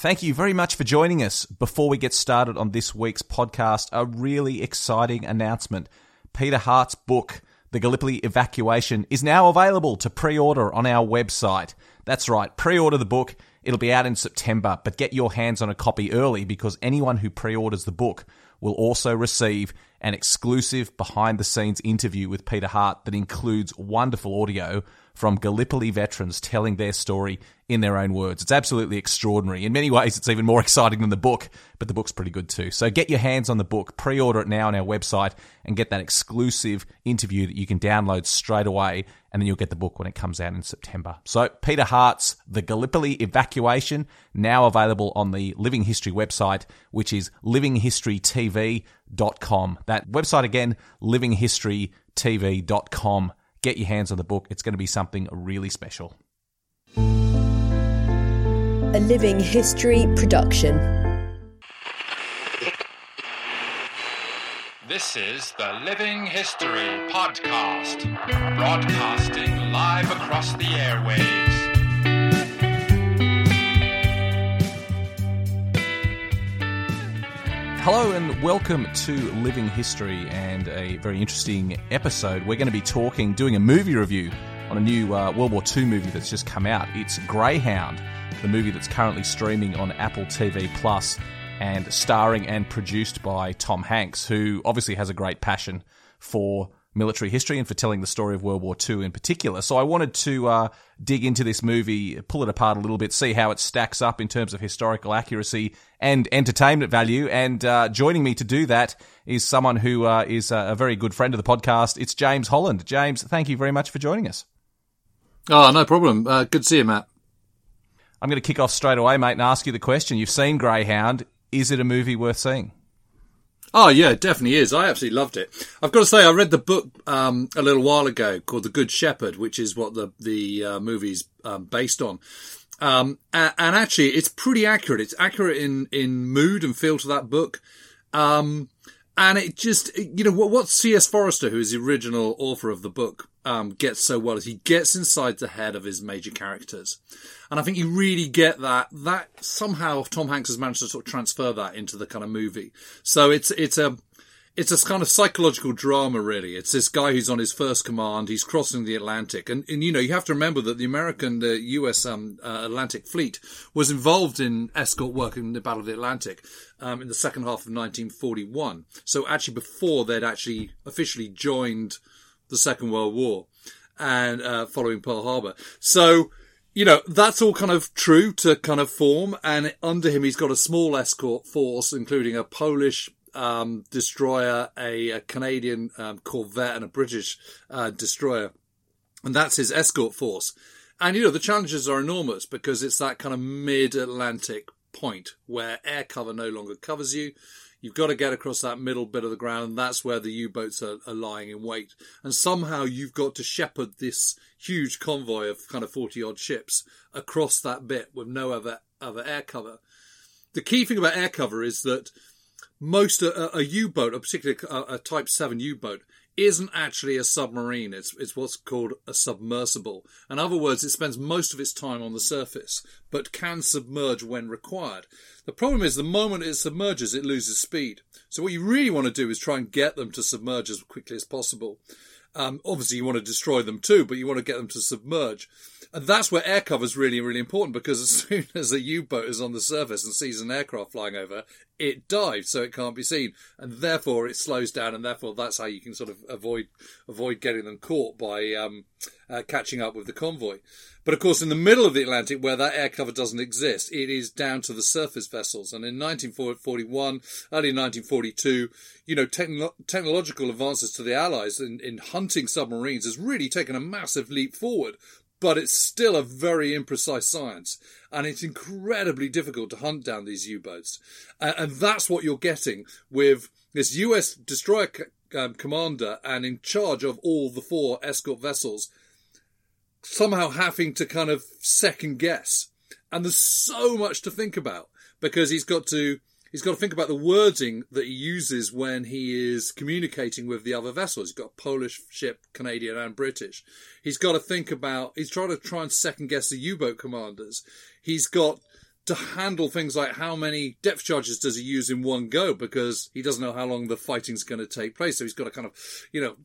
Thank you very much for joining us. Before we get started on this week's podcast, a really exciting announcement. Peter Hart's book, The Gallipoli Evacuation, is now available to pre order on our website. That's right, pre order the book. It'll be out in September, but get your hands on a copy early because anyone who pre orders the book will also receive an exclusive behind the scenes interview with Peter Hart that includes wonderful audio from Gallipoli veterans telling their story in their own words. It's absolutely extraordinary. In many ways, it's even more exciting than the book, but the book's pretty good too. So get your hands on the book, pre order it now on our website, and get that exclusive interview that you can download straight away, and then you'll get the book when it comes out in September. So, Peter Hart's The Gallipoli Evacuation, now available on the Living History website, which is livinghistorytv.com. That website again, livinghistorytv.com. Get your hands on the book. It's going to be something really special. A Living History production. This is the Living History Podcast, broadcasting live across the airwaves. Hello and welcome to Living History and a very interesting episode. We're going to be talking, doing a movie review on a new uh, World War II movie that's just come out. It's Greyhound, the movie that's currently streaming on Apple TV Plus and starring and produced by Tom Hanks, who obviously has a great passion for military history and for telling the story of World War II in particular. So I wanted to uh, dig into this movie, pull it apart a little bit, see how it stacks up in terms of historical accuracy and entertainment value. And uh, joining me to do that is someone who uh, is a very good friend of the podcast. It's James Holland. James, thank you very much for joining us. Oh, no problem. Uh, good to see you, Matt. I'm going to kick off straight away, mate, and ask you the question. You've seen Greyhound. Is it a movie worth seeing? Oh yeah, it definitely is. I absolutely loved it. I've got to say, I read the book um, a little while ago called The Good Shepherd, which is what the the uh, movie's um, based on. Um, and, and, actually, it's pretty accurate. It's accurate in in mood and feel to that book. Um, and it just, you know, what, what C.S. Forester, who is the original author of the book, um, gets so well is he gets inside the head of his major characters. And I think you really get that, that somehow Tom Hanks has managed to sort of transfer that into the kind of movie. So it's, it's a, it's a kind of psychological drama, really. It's this guy who's on his first command. He's crossing the Atlantic, and, and you know you have to remember that the American, the U.S. Um, uh, Atlantic Fleet was involved in escort work in the Battle of the Atlantic um, in the second half of 1941. So actually, before they'd actually officially joined the Second World War, and uh, following Pearl Harbor. So you know, that's all kind of true to kind of form. And under him, he's got a small escort force, including a Polish um, destroyer, a, a Canadian um, corvette, and a British uh, destroyer. And that's his escort force. And, you know, the challenges are enormous because it's that kind of mid Atlantic point where air cover no longer covers you. You've got to get across that middle bit of the ground, and that's where the U-boats are, are lying in wait. And somehow you've got to shepherd this huge convoy of kind of 40 odd ships across that bit with no other, other air cover. The key thing about air cover is that most a, a U-boat, a particular a, a Type Seven U-boat, isn't actually a submarine. It's it's what's called a submersible. In other words, it spends most of its time on the surface, but can submerge when required. The problem is the moment it submerges, it loses speed. So what you really want to do is try and get them to submerge as quickly as possible. Um, obviously, you want to destroy them too, but you want to get them to submerge. And that's where air cover is really, really important because as soon as a U-boat is on the surface and sees an aircraft flying over, it dives, so it can't be seen, and therefore it slows down, and therefore that's how you can sort of avoid avoid getting them caught by um, uh, catching up with the convoy. But of course, in the middle of the Atlantic, where that air cover doesn't exist, it is down to the surface vessels. And in 1941, early 1942, you know, techno- technological advances to the Allies in, in hunting submarines has really taken a massive leap forward but it's still a very imprecise science. And it's incredibly difficult to hunt down these U-boats. And, and that's what you're getting with this US destroyer um, commander and in charge of all the four escort vessels somehow having to kind of second guess. And there's so much to think about because he's got to he's got to think about the wording that he uses when he is communicating with the other vessels. He's got a Polish ship, Canadian and British. He's got to think about, he's trying to try and second guess the U-boat commanders. He's got to handle things like how many depth charges does he use in one go because he doesn't know how long the fighting's going to take place. So he's got to kind of, you know,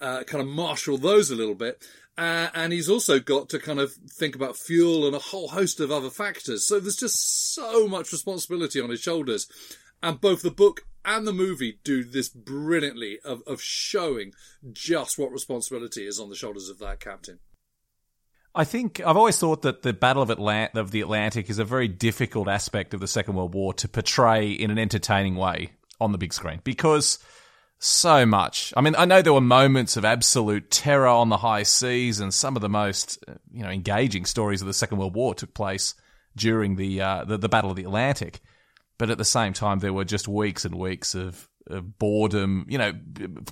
uh, kind of marshal those a little bit. Uh, and he's also got to kind of think about fuel and a whole host of other factors. So there's just so much responsibility on his shoulders. And both the book and the movie do this brilliantly of, of showing just what responsibility is on the shoulders of that captain. I think I've always thought that the Battle of, Atlant- of the Atlantic is a very difficult aspect of the Second World War to portray in an entertaining way on the big screen because so much. I mean, I know there were moments of absolute terror on the high seas, and some of the most you know engaging stories of the Second World War took place during the uh, the, the Battle of the Atlantic. But at the same time, there were just weeks and weeks of, of boredom. You know,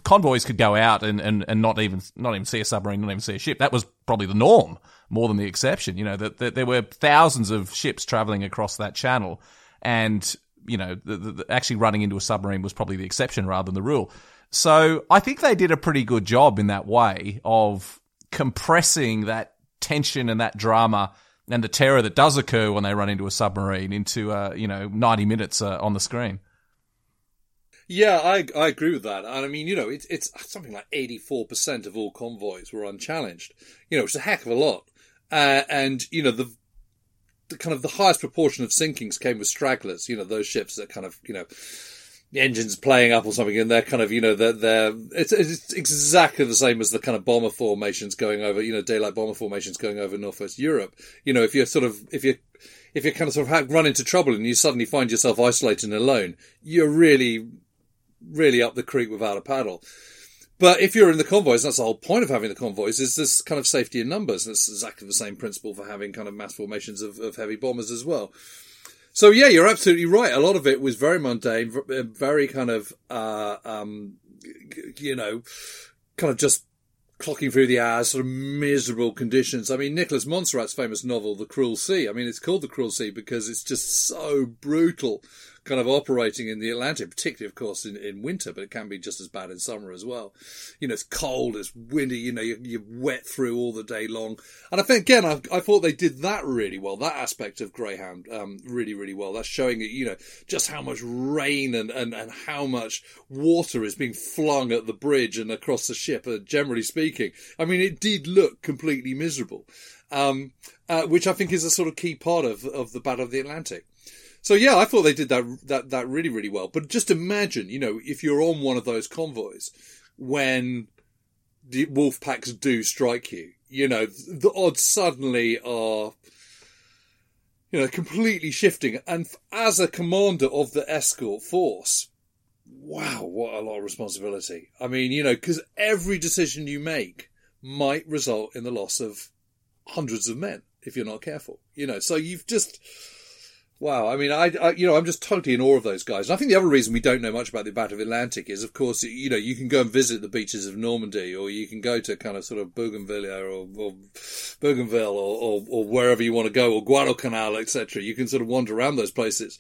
convoys could go out and, and, and not even not even see a submarine, not even see a ship. That was probably the norm more than the exception. You know, that, that there were thousands of ships traveling across that channel, and you know, the, the, actually running into a submarine was probably the exception rather than the rule. So I think they did a pretty good job in that way of compressing that tension and that drama and the terror that does occur when they run into a submarine into uh, you know 90 minutes uh, on the screen. Yeah, I I agree with that. And I mean, you know, it's it's something like 84% of all convoys were unchallenged. You know, it's a heck of a lot. Uh, and you know, the the kind of the highest proportion of sinkings came with stragglers. You know, those ships that kind of you know the engine's playing up or something, and they're kind of, you know, they're, they're it's, it's exactly the same as the kind of bomber formations going over, you know, daylight bomber formations going over Northwest Europe. You know, if you're sort of, if you if you kind of sort of run into trouble and you suddenly find yourself isolated and alone, you're really, really up the creek without a paddle. But if you're in the convoys, that's the whole point of having the convoys, is this kind of safety in numbers. And it's exactly the same principle for having kind of mass formations of, of heavy bombers as well. So yeah, you're absolutely right. A lot of it was very mundane, uh, very kind of, uh, um, you know, kind of just clocking through the hours, sort of miserable conditions. I mean, Nicholas Monsarrat's famous novel, The Cruel Sea. I mean, it's called The Cruel Sea because it's just so brutal kind of operating in the Atlantic, particularly, of course, in, in winter, but it can be just as bad in summer as well. You know, it's cold, it's windy, you know, you're, you're wet through all the day long. And I think, again, I, I thought they did that really well, that aspect of Greyhound, um, really, really well. That's showing, it, you know, just how much rain and, and, and how much water is being flung at the bridge and across the ship, uh, generally speaking. I mean, it did look completely miserable. Um, uh, which I think is a sort of key part of, of the Battle of the Atlantic. So yeah, I thought they did that that that really really well. But just imagine, you know, if you're on one of those convoys when the wolf packs do strike you, you know, the odds suddenly are you know completely shifting. And as a commander of the escort force, wow, what a lot of responsibility. I mean, you know, because every decision you make might result in the loss of hundreds of men if you're not careful. You know, so you've just Wow, I mean, I, I, you know, I'm just totally in awe of those guys. And I think the other reason we don't know much about the Battle of Atlantic is, of course, you know, you can go and visit the beaches of Normandy, or you can go to kind of sort of Bougainville or, or Bougainville, or, or, or, wherever you want to go, or Guadalcanal, etc. You can sort of wander around those places.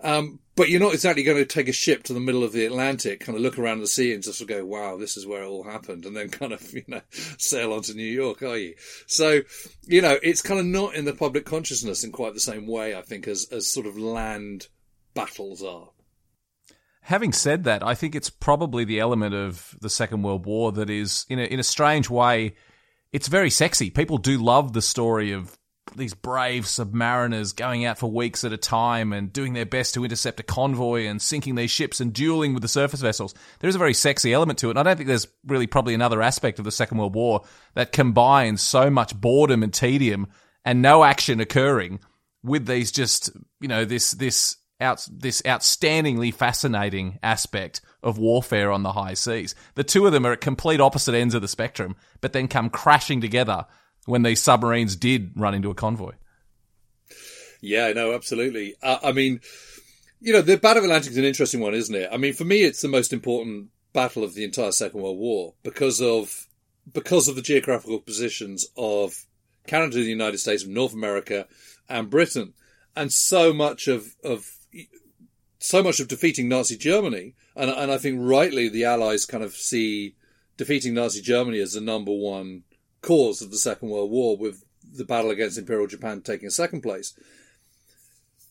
Um, but you're not exactly going to take a ship to the middle of the Atlantic, kind of look around the sea and just go, wow, this is where it all happened, and then kind of, you know, sail on to New York, are you? So, you know, it's kind of not in the public consciousness in quite the same way, I think, as, as sort of land battles are. Having said that, I think it's probably the element of the Second World War that is, in a, in a strange way, it's very sexy. People do love the story of these brave submariners going out for weeks at a time and doing their best to intercept a convoy and sinking these ships and dueling with the surface vessels. There is a very sexy element to it. And I don't think there's really probably another aspect of the Second World War that combines so much boredom and tedium and no action occurring with these just, you know, this, this out, this outstandingly fascinating aspect of warfare on the high seas. The two of them are at complete opposite ends of the spectrum, but then come crashing together when these submarines did run into a convoy. Yeah, no, absolutely. Uh, I mean, you know, the Battle of Atlantic is an interesting one, isn't it? I mean, for me, it's the most important battle of the entire Second World War because of because of the geographical positions of Canada, the United States, of North America, and Britain, and so much of of so much of defeating Nazi Germany, and, and I think rightly the Allies kind of see defeating Nazi Germany as the number one cause of the Second World War, with the battle against Imperial Japan taking second place.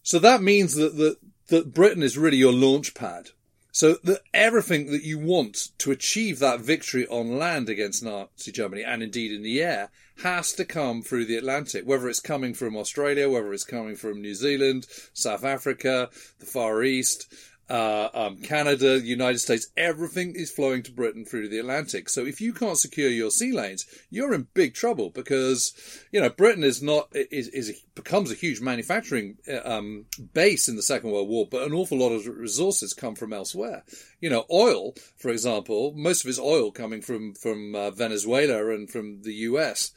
So that means that that, that Britain is really your launch pad. So that everything that you want to achieve that victory on land against Nazi Germany and indeed in the air has to come through the Atlantic, whether it's coming from Australia, whether it's coming from New Zealand, South Africa, the Far East, uh, um, Canada, United States, everything is flowing to Britain through the Atlantic. So if you can't secure your sea lanes, you're in big trouble because, you know, Britain is not, is, is becomes a huge manufacturing uh, um, base in the Second World War, but an awful lot of resources come from elsewhere. You know, oil, for example, most of its oil coming from, from uh, Venezuela and from the US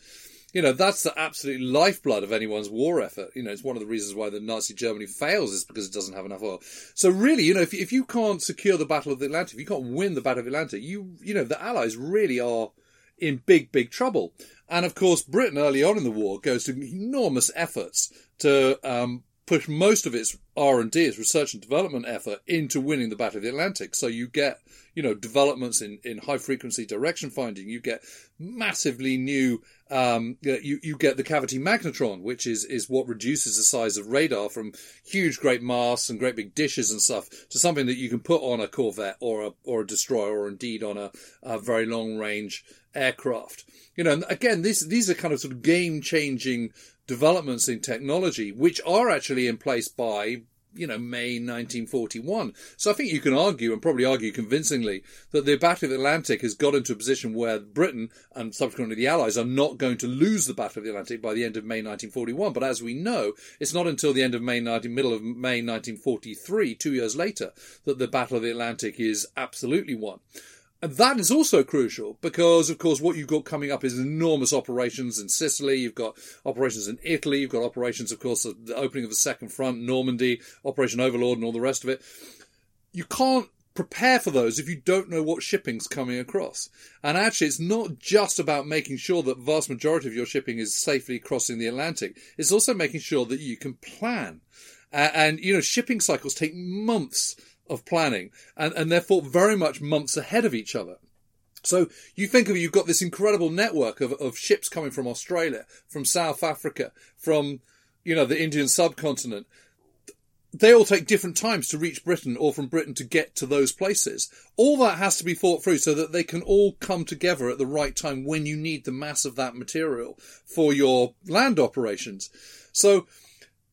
you know, that's the absolute lifeblood of anyone's war effort. You know, it's one of the reasons why the Nazi Germany fails is because it doesn't have enough oil. So really, you know, if, if you can't secure the Battle of the Atlantic, if you can't win the Battle of the Atlantic, you, you know, the Allies really are in big, big trouble. And of course, Britain early on in the war goes to enormous efforts to, um, push most of its R&D, its research and development effort into winning the Battle of the Atlantic. So you get, you know, developments in, in high frequency direction finding. You get massively new um, you, you get the cavity magnetron, which is, is what reduces the size of radar from huge great masts and great big dishes and stuff to something that you can put on a Corvette or a, or a destroyer or indeed on a, a very long range aircraft. You know, and again, this, these are kind of sort of game changing developments in technology, which are actually in place by you know, May 1941. So I think you can argue, and probably argue convincingly, that the Battle of the Atlantic has got into a position where Britain and subsequently the Allies are not going to lose the Battle of the Atlantic by the end of May 1941. But as we know, it's not until the end of May 19, middle of May 1943, two years later, that the Battle of the Atlantic is absolutely won. And that is also crucial because, of course, what you've got coming up is enormous operations in Sicily. You've got operations in Italy. You've got operations, of course, the opening of the Second Front, Normandy, Operation Overlord, and all the rest of it. You can't prepare for those if you don't know what shipping's coming across. And actually, it's not just about making sure that vast majority of your shipping is safely crossing the Atlantic. It's also making sure that you can plan. And, you know, shipping cycles take months of planning and, and therefore very much months ahead of each other. So you think of you've got this incredible network of, of ships coming from Australia, from South Africa, from, you know, the Indian subcontinent. They all take different times to reach Britain or from Britain to get to those places. All that has to be thought through so that they can all come together at the right time when you need the mass of that material for your land operations. So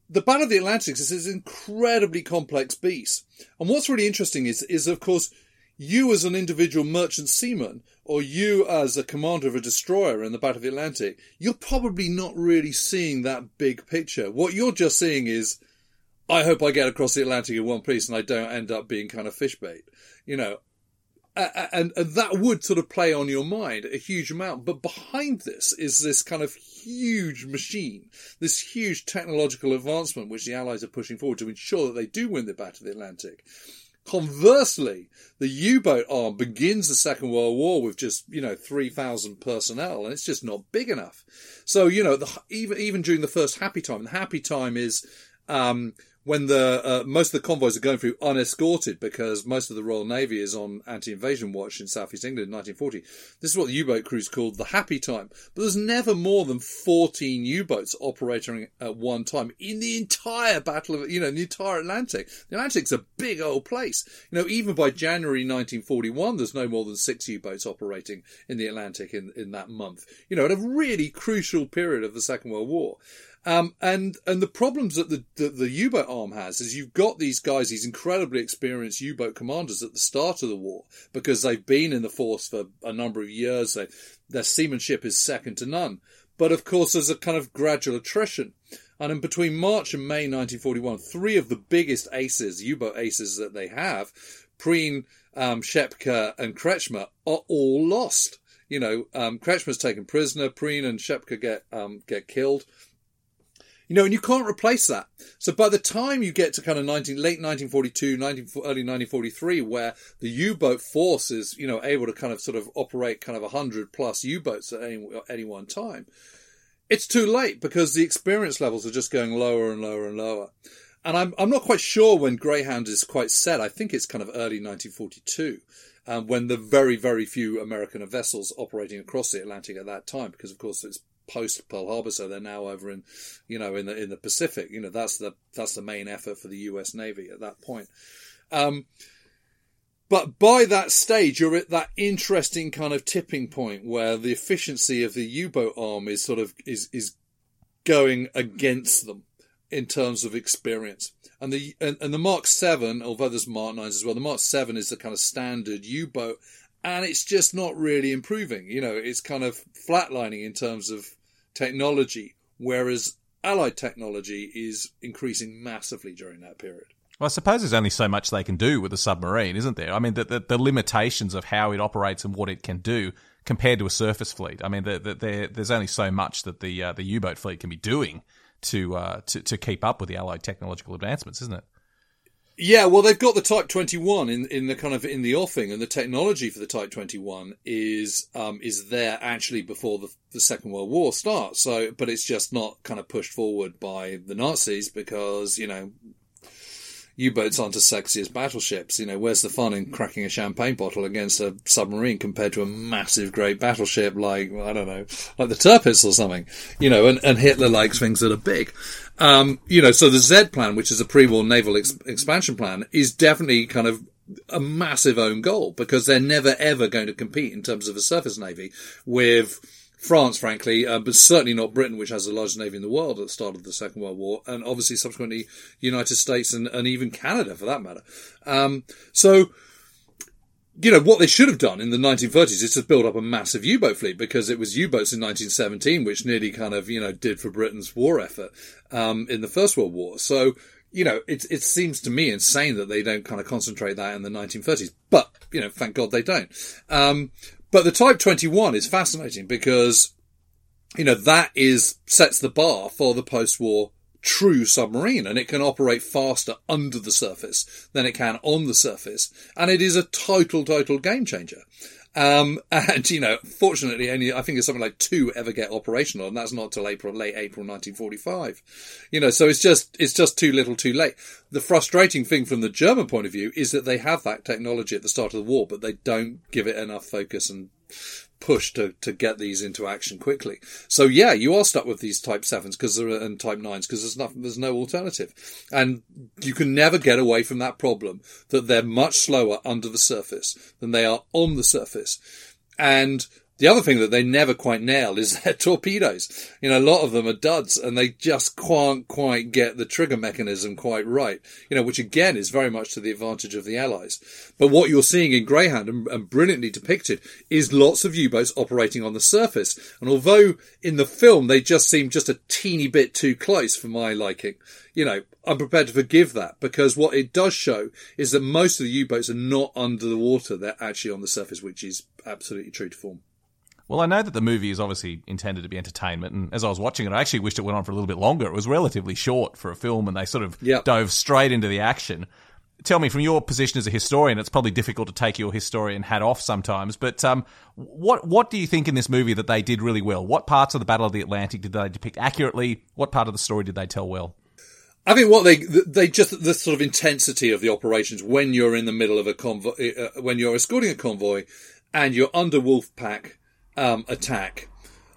the Battle of the Atlantic is this incredibly complex beast. And what's really interesting is, is of course, you as an individual merchant seaman, or you as a commander of a destroyer in the Battle of the Atlantic, you're probably not really seeing that big picture. What you're just seeing is, I hope I get across the Atlantic in one piece and I don't end up being kind of fish bait. You know, and, and that would sort of play on your mind a huge amount. But behind this is this kind of huge machine, this huge technological advancement which the Allies are pushing forward to ensure that they do win the Battle of the Atlantic. Conversely, the U-boat arm begins the Second World War with just, you know, 3,000 personnel and it's just not big enough. So, you know, the, even, even during the first happy time, the happy time is, um, when the uh, most of the convoys are going through unescorted because most of the Royal Navy is on anti-invasion watch in southeast England in 1940. This is what the U-boat crews called the happy time. But there's never more than 14 U-boats operating at one time in the entire battle of, you know, the entire Atlantic. The Atlantic's a big old place. You know, even by January 1941, there's no more than six U-boats operating in the Atlantic in, in that month. You know, at a really crucial period of the Second World War. Um, and and the problems that the, the, the U-boat arm has is you've got these guys, these incredibly experienced U-boat commanders at the start of the war because they've been in the force for a number of years. They, their seamanship is second to none. But of course, there's a kind of gradual attrition. And in between March and May 1941, three of the biggest aces, U-boat aces that they have, Prien, um, Schepke, and Kretschmer, are all lost. You know, um, Kretschmer's taken prisoner, Prien and Schepke get um, get killed. You know, and you can't replace that. So by the time you get to kind of 19, late 1942, 19, early 1943, where the U-boat force is, you know, able to kind of sort of operate kind of 100 plus U-boats at any, any one time, it's too late because the experience levels are just going lower and lower and lower. And I'm, I'm not quite sure when Greyhound is quite set. I think it's kind of early 1942. Um, when the very, very few American vessels operating across the Atlantic at that time, because of course it's post Pearl Harbor, so they're now over in, you know, in the in the Pacific. You know, that's the that's the main effort for the U.S. Navy at that point. Um, but by that stage, you're at that interesting kind of tipping point where the efficiency of the U-boat arm is sort of is is going against them in terms of experience. And the and, and the Mark Seven, although there's Mark Nines as well, the Mark Seven is the kind of standard U-boat, and it's just not really improving. You know, it's kind of flatlining in terms of technology, whereas Allied technology is increasing massively during that period. Well, I suppose there's only so much they can do with a submarine, isn't there? I mean, the, the, the limitations of how it operates and what it can do compared to a surface fleet. I mean, the, the, there's only so much that the uh, the U-boat fleet can be doing to, uh, to to keep up with the Allied technological advancements, isn't it? Yeah, well, they've got the Type 21 in, in the kind of in the offing, and the technology for the Type 21 is um, is there actually before the, the Second World War starts. So, but it's just not kind of pushed forward by the Nazis because you know U-boats aren't as sexy as battleships. You know, where's the fun in cracking a champagne bottle against a submarine compared to a massive, great battleship like, I don't know, like the Tirpitz or something, you know, and, and Hitler likes things that are big. Um, you know, so the Z plan, which is a pre-war naval ex- expansion plan, is definitely kind of a massive own goal because they're never ever going to compete in terms of a surface navy with France, frankly, uh, but certainly not Britain, which has the largest navy in the world at the start of the Second World War, and obviously subsequently United States and, and even Canada for that matter. Um, so, you know, what they should have done in the 1930s is to build up a massive U-boat fleet because it was U-boats in 1917 which nearly kind of, you know, did for Britain's war effort, um, in the First World War. So, you know, it, it seems to me insane that they don't kind of concentrate that in the 1930s, but, you know, thank God they don't. Um, but the Type 21 is fascinating because, you know, that is, sets the bar for the post-war true submarine and it can operate faster under the surface than it can on the surface. And it is a total, total game changer. Um, and you know, fortunately, only I think it's something like two ever get operational, and that's not till April, late April 1945. You know, so it's just it's just too little, too late. The frustrating thing from the German point of view is that they have that technology at the start of the war, but they don't give it enough focus and push to, to get these into action quickly. So yeah, you are stuck with these type sevens because there are, and type nines because there's nothing, there's no alternative. And you can never get away from that problem that they're much slower under the surface than they are on the surface. And the other thing that they never quite nail is their torpedoes. You know, a lot of them are duds and they just can't quite get the trigger mechanism quite right. You know, which again is very much to the advantage of the Allies. But what you're seeing in Greyhound and, and brilliantly depicted is lots of U-boats operating on the surface. And although in the film they just seem just a teeny bit too close for my liking, you know, I'm prepared to forgive that because what it does show is that most of the U-boats are not under the water. They're actually on the surface, which is absolutely true to form. Well, I know that the movie is obviously intended to be entertainment, and as I was watching it, I actually wished it went on for a little bit longer. It was relatively short for a film, and they sort of Yep. dove straight into the action. Tell me, from your position as a historian, it's probably difficult to take your historian hat off sometimes. But um, what what do you think in this movie that they did really well? What parts of the Battle of the Atlantic did they depict accurately? What part of the story did they tell well? I think what they they just the sort of intensity of the operations when you're in the middle of a convoy, uh, when you're escorting a convoy, and you're under Wolfpack um, attack.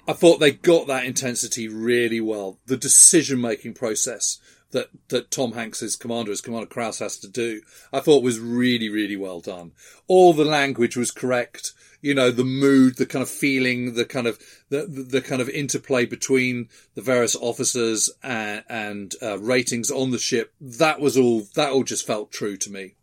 I thought they got that intensity really well. The decision making process that, that Tom Hanks's commander, as Commander Krause, has to do, I thought was really, really well done. All the language was correct. You know, the mood, the kind of feeling, the kind of, the, the, the kind of interplay between the various officers and, and uh, ratings on the ship. That was all, that all just felt true to me.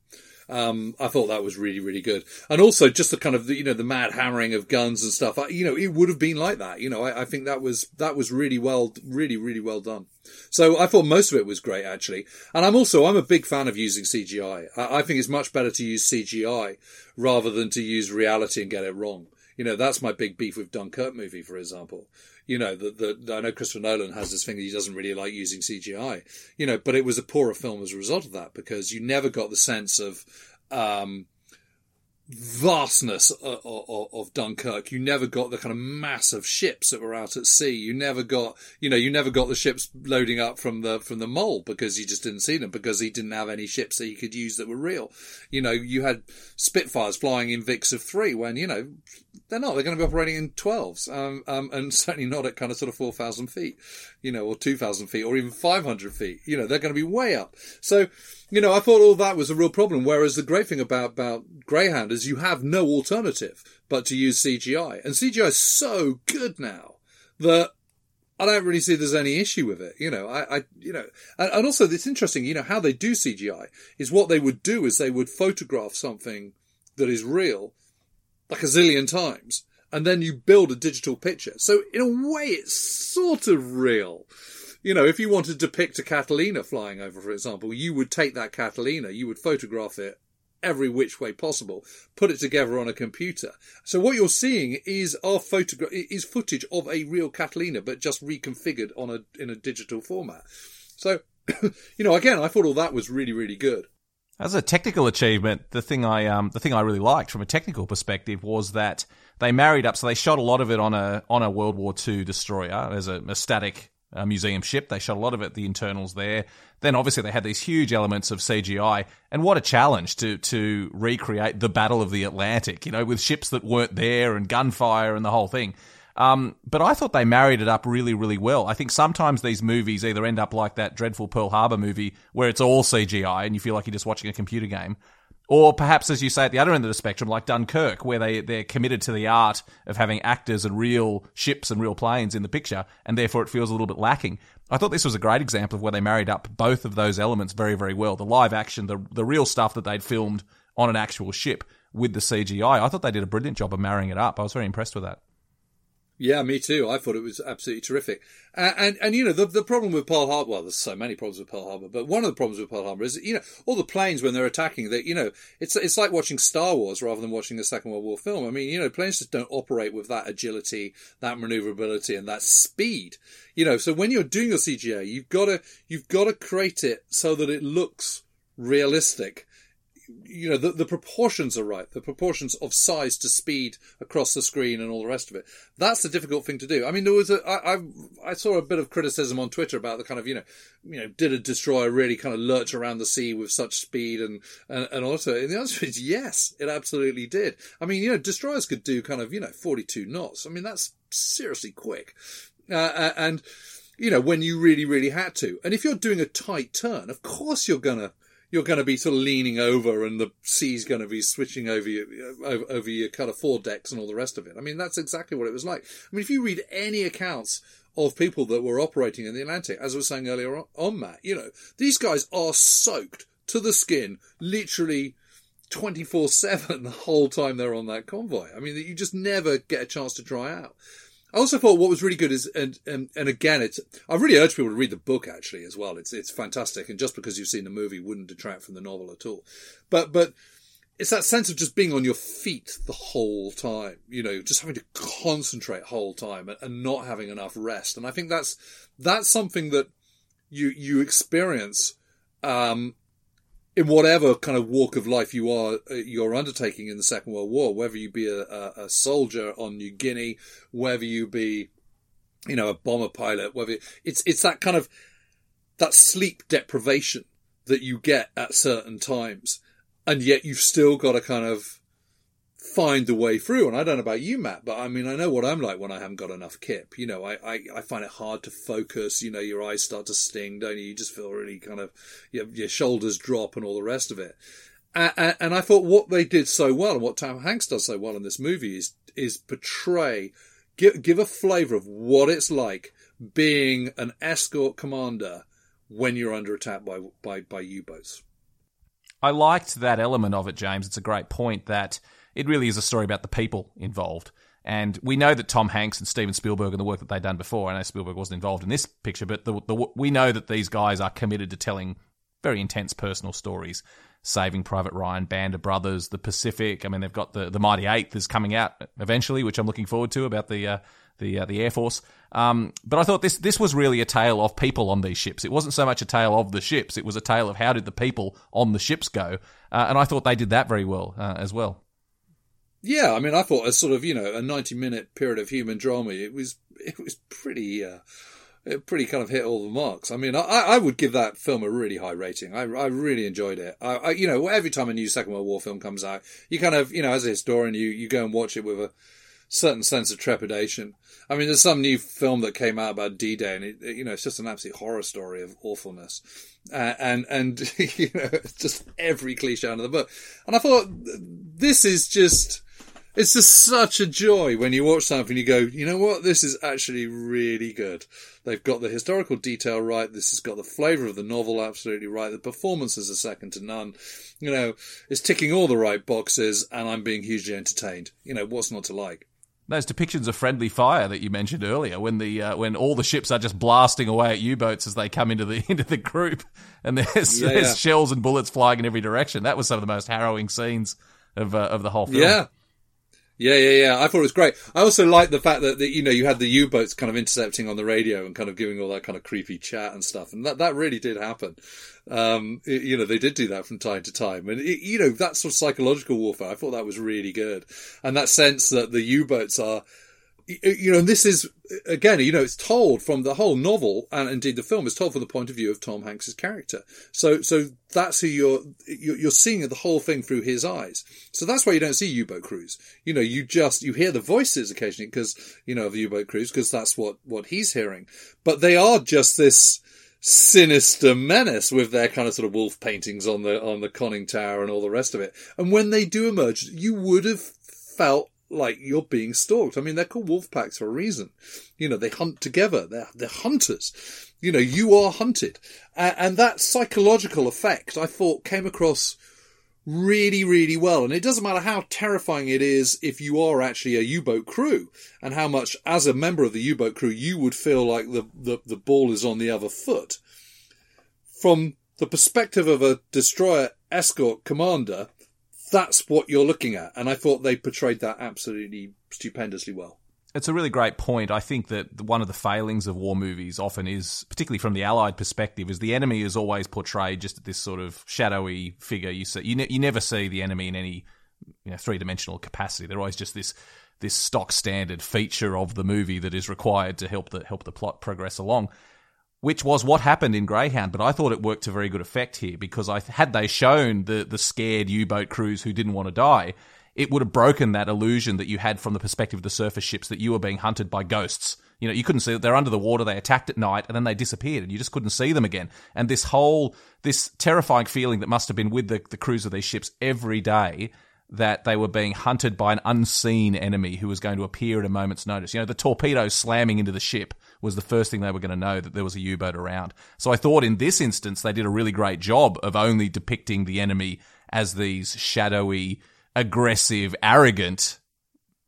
Um, I thought that was really, really good. And also just the kind of, you know, the mad hammering of guns and stuff. I, you know, it would have been like that. You know, I, I, think that was, that was really well, really, really well done. So I thought most of it was great, actually. And I'm also, I'm a big fan of using CGI. I, I think it's much better to use CGI rather than to use reality and get it wrong. You know, that's my big beef with Dunkirk movie, for example. You know, the, the, I know Christopher Nolan has this thing that he doesn't really like using CGI, you know, but it was a poorer film as a result of that because you never got the sense of, um, vastness of, of, of, Dunkirk. You never got the kind of mass of ships that were out at sea. You never got, you know, you never got the ships loading up from the from the mole because you just didn't see them because he didn't have any ships that he could use that were real. You know, you had Spitfires flying in Vics of three when you know they're not. They're going to be operating in twelves, um, um, and certainly not at kind of sort of four thousand feet, you know, or two thousand feet, or even five hundred feet. You know, they're going to be way up. So you know, I thought all that was a real problem. Whereas the great thing about, about Greyhound is you have no alternative but to use CGI. And CGI is so good now that I don't really see there's any issue with it. You know, I, I you know, and, and, also it's interesting, you know, how they do CGI is what they would do is they would photograph something that is real like a zillion times and then you build a digital picture. So in a way, it's sort of real you know, if you wanted to depict a Catalina flying over, for example, you would take that Catalina, you would photograph it every which way possible, put it together on a computer. So what you're seeing is our photograph is footage of a real Catalina, but just reconfigured on a in a digital format. So, you know, again, I thought all that was really, really good. As a technical achievement, the thing I um the thing I really liked from a technical perspective was that they married up. So they shot a lot of it on a on a World War II destroyer as a, a static a museum ship. They shot a lot of it, the internals there. Then obviously they had these huge elements of CGI. And what a challenge to, to recreate the Battle of the Atlantic, you know, with ships that weren't there and gunfire and the whole thing. Um, but I thought they married it up really, really well. I think sometimes these movies either end up like that dreadful Pearl Harbor movie where it's all CGI and you feel like you're just watching a computer game. Or perhaps, as you say, at the other end of the spectrum, like Dunkirk, where they, they're committed to the art of having actors and real ships and real planes in the picture, and therefore it feels a little bit lacking. I thought this was a great example of where they married up both of those elements very, very well. The live action, the, the real stuff that they'd filmed on an actual ship with the CGI. I thought they did a brilliant job of marrying it up. I was very impressed with that. Yeah, me too. I thought it was absolutely terrific. And, and, and, you know, the, the problem with Pearl Harbor, well, there's so many problems with Pearl Harbor, but one of the problems with Pearl Harbor is, you know, all the planes when they're attacking, that, you know, it's, it's like watching Star Wars rather than watching a Second World War film. I mean, you know, planes just don't operate with that agility, that maneuverability and that speed. You know, so when you're doing your CGI, you've got to, you've got to create it so that it looks realistic you know, the, the proportions are right. The proportions of size to speed across the screen and all the rest of it. That's the difficult thing to do. I mean, there was a, I, I, I saw a bit of criticism on Twitter about the kind of, you know, you know, did a destroyer really kind of lurch around the sea with such speed and, and, and also, and the answer is yes, it absolutely did. I mean, you know, destroyers could do kind of, you know, 42 knots. I mean, that's seriously quick. Uh, uh and, you know, when you really, really had to. And if you're doing a tight turn, of course you're gonna, you're going to be sort of leaning over and the sea's going to be switching over your, over, over your kind of foredecks and all the rest of it. I mean, that's exactly what it was like. I mean, if you read any accounts of people that were operating in the Atlantic, as I was saying earlier on, Matt, you know, these guys are soaked to the skin, literally 24 7 the whole time they're on that convoy. I mean, you just never get a chance to dry out. I also thought what was really good is, and, and, and again, it's, I really urge people to read the book actually as well. It's, it's fantastic. And just because you've seen the movie wouldn't detract from the novel at all. But, but it's that sense of just being on your feet the whole time, you know, just having to concentrate whole time and, and not having enough rest. And I think that's, that's something that you, you experience, um, in whatever kind of walk of life you are uh, you're undertaking in the Second World War, whether you be a, a, soldier on New Guinea, whether you be, you know, a bomber pilot, whether it's it's that kind of that sleep deprivation that you get at certain times, and yet you've still got to kind of find the way through. And I don't know about you, Matt, but I mean, I know what I'm like when I haven't got enough kip. You know, I, I, I find it hard to focus. You know, your eyes start to sting, don't you? You just feel really kind of, your, your shoulders drop and all the rest of it. And, and I thought what they did so well and what Tom Hanks does so well in this movie is, is portray, give, give a flavour of what it's like being an escort commander when you're under attack by, by, by U-boats. I liked that element of it, James. It's a great point that it really is a story about the people involved. And we know that Tom Hanks and Steven Spielberg and the work that they've done before, I know Spielberg wasn't involved in this picture, but the, the, we know that these guys are committed to telling very intense personal stories. Saving Private Ryan, Band of Brothers, The Pacific. I mean, they've got the, the Mighty Eighth is coming out eventually, which I'm looking forward to about the uh, the uh, the Air Force. Um, but I thought this this was really a tale of people on these ships. It wasn't so much a tale of the ships; it was a tale of how did the people on the ships go. Uh, and I thought they did that very well uh, as well. Yeah, I mean, I thought a sort of you know a ninety minute period of human drama. It was it was pretty uh, it pretty kind of hit all the marks. I mean, I, I would give that film a really high rating. I, I really enjoyed it. I, I, you know, every time a new Second World War film comes out, you kind of, you know, as a historian, you, you go and watch it with a certain sense of trepidation. I mean, there's some new film that came out about D-Day, and it, you know, it's just an absolute horror story of awfulness, uh, and and you know, just every cliche under the book. And I thought this is just it's just such a joy when you watch something you go, you know what, this is actually really good. They've got the historical detail right. This has got the flavour of the novel absolutely right. The performances are second to none. You know, it's ticking all the right boxes and I'm being hugely entertained. You know, what's not to like? Those depictions of friendly fire that you mentioned earlier, when the uh, when all the ships are just blasting away at U-boats as they come into the into the group, and there's, yeah, there's yeah. shells and bullets flying in every direction. That was some of the most harrowing scenes of uh, of the whole film. Yeah, yeah, yeah, yeah. I thought it was great. I also liked the fact that, that you know you had the U-boats kind of intercepting on the radio and kind of giving all that kind of creepy chat and stuff, and that that really did happen. Um, it, you know, they did do that from time to time, and it, you know that sort of psychological warfare. I thought that was really good, and that sense that the U-boats are you know, this is again, you know, it's told from the whole novel and indeed the film is told from the point of view of Tom Hanks's character. So, so that's who you're you're seeing the whole thing through his eyes. So that's why you don't see U-boat crews. You know, you just you hear the voices occasionally because you know of the U-boat crews because that's what what he's hearing. But they are just this sinister menace with their kind of sort of wolf paintings on the on the conning tower and all the rest of it. And when they do emerge, you would have felt like you're being stalked. I mean, they're called wolf packs for a reason. You know, they hunt together. They're, they're hunters. You know, you are hunted. And, and that psychological effect, I thought, came across really, really well. And it doesn't matter how terrifying it is if you are actually a U-boat crew and how much, as a member of the U-boat crew, you would feel like the, the, the ball is on the other foot. From the perspective of a destroyer escort commander, that's what you're looking at. And I thought they portrayed that absolutely stupendously well. It's a really great point. I think that one of the failings of war movies often is, particularly from the Allied perspective, is the enemy is always portrayed just this sort of shadowy figure. You see, you, ne- you never see the enemy in any you know, three dimensional capacity. They're always just this this stock standard feature of the movie that is required to help the help the plot progress along which was what happened in Greyhound. But I thought it worked to very good effect here because I had they shown the the scared U boat crews who didn't want to die, it would have broken that illusion that you had from the perspective of the surface ships that you were being hunted by ghosts. You know, you couldn't see that they're under the water, they attacked at night, and then they disappeared, and you just couldn't see them again. And this whole this terrifying feeling that must have been with the, the crews of these ships every day that they were being hunted by an unseen enemy who was going to appear at a moment's notice. You know, the torpedoes slamming into the ship was the first thing they were going to know that there was a U-boat around. So I thought in this instance they did a really great job of only depicting the enemy as these shadowy, aggressive, arrogant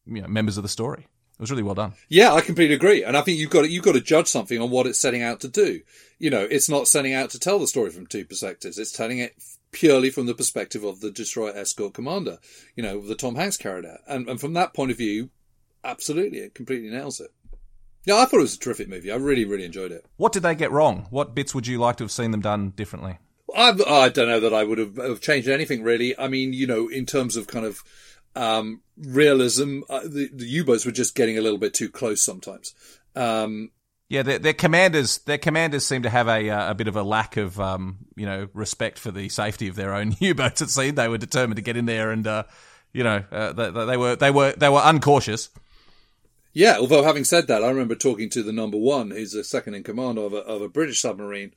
you know, members of the story. It was really well done. Yeah, I completely agree, and I think you've got to, you've got to judge something on what it's setting out to do. You know, it's not setting out to tell the story from two perspectives; it's telling it purely from the perspective of the destroyer escort commander. You know, the Tom Hanks character, and, and from that point of view, absolutely, it completely nails it. Yeah, I thought it was a terrific movie. I really, really enjoyed it. What did they get wrong? What bits would you like to have seen them done differently? I, I don't know that I would have, have, changed anything really. I mean, you know, in terms of kind of um, realism, uh, the, the U-boats were just getting a little bit too close sometimes. Um, yeah, their, their, commanders, their commanders seem to have a uh, a bit of a lack of um, you know respect for the safety of their own U-boats. It seemed they were determined to get in there and uh, you know, uh, they, they were they were they were uncautious. Yeah, although having said that, I remember talking to the number one, who's the second in command of a, of a British submarine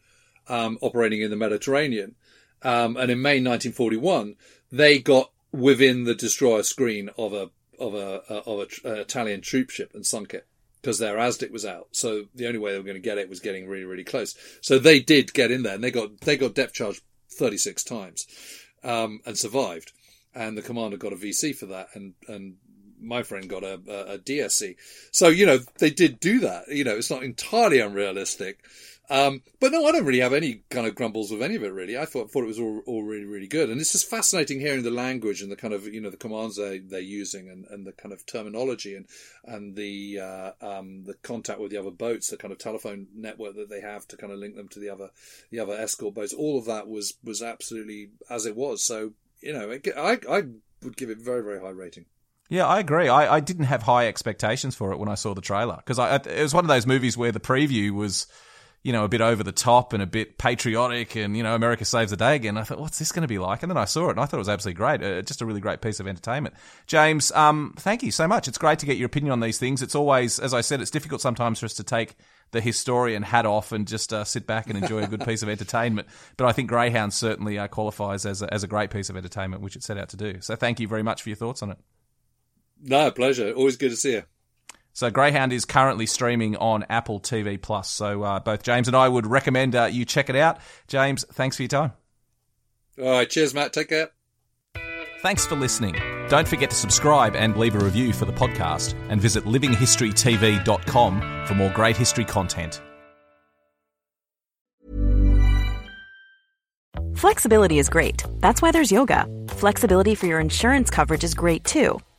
um, operating in the Mediterranean. Um, and in May 1941, they got within the destroyer screen of a of a of a, Italian troop ship and sunk it because their ASDIC was out. So the only way they were going to get it was getting really really close. So they did get in there and they got they got depth charged 36 times um, and survived. And the commander got a VC for that, and and my friend got a, a, a DSC. So, you know, they did do that. You know, it's not entirely unrealistic. Um, but no, I don't really have any kind of grumbles with any of it, really. I thought, thought it was all, all really, really good. And it's just fascinating hearing the language and the kind of, you know, the commands they, they're using and, and the kind of terminology and, and the, uh, um, the contact with the other boats, the kind of telephone network that they have to kind of link them to the other, the other escort boats. All of that was, was absolutely as it was. So, you know, it, I, I would give it very, very high rating. Yeah, I agree. I, I didn't have high expectations for it when I saw the trailer because it was one of those movies where the preview was, you know, a bit over the top and a bit patriotic, and you know, America saves the day again. I thought, what's this going to be like? And then I saw it, and I thought it was absolutely great. Uh, just a really great piece of entertainment. James, um, thank you so much. It's great to get your opinion on these things. It's always, as I said, it's difficult sometimes for us to take the historian hat off and just uh, sit back and enjoy a good piece of entertainment. But I think Greyhound certainly uh, qualifies as a, as a great piece of entertainment, which it set out to do. So thank you very much for your thoughts on it. No, pleasure. Always good to see you. So Greyhound is currently streaming on Apple TV Plus. So uh, both James and I would recommend uh, you check it out. James, thanks for your time. All right, cheers, Matt. Take care. Thanks for listening. Don't forget to subscribe and leave a review for the podcast, and visit livinghistorytv.com for more great history content. Flexibility is great. That's why there's yoga. Flexibility for your insurance coverage is great too.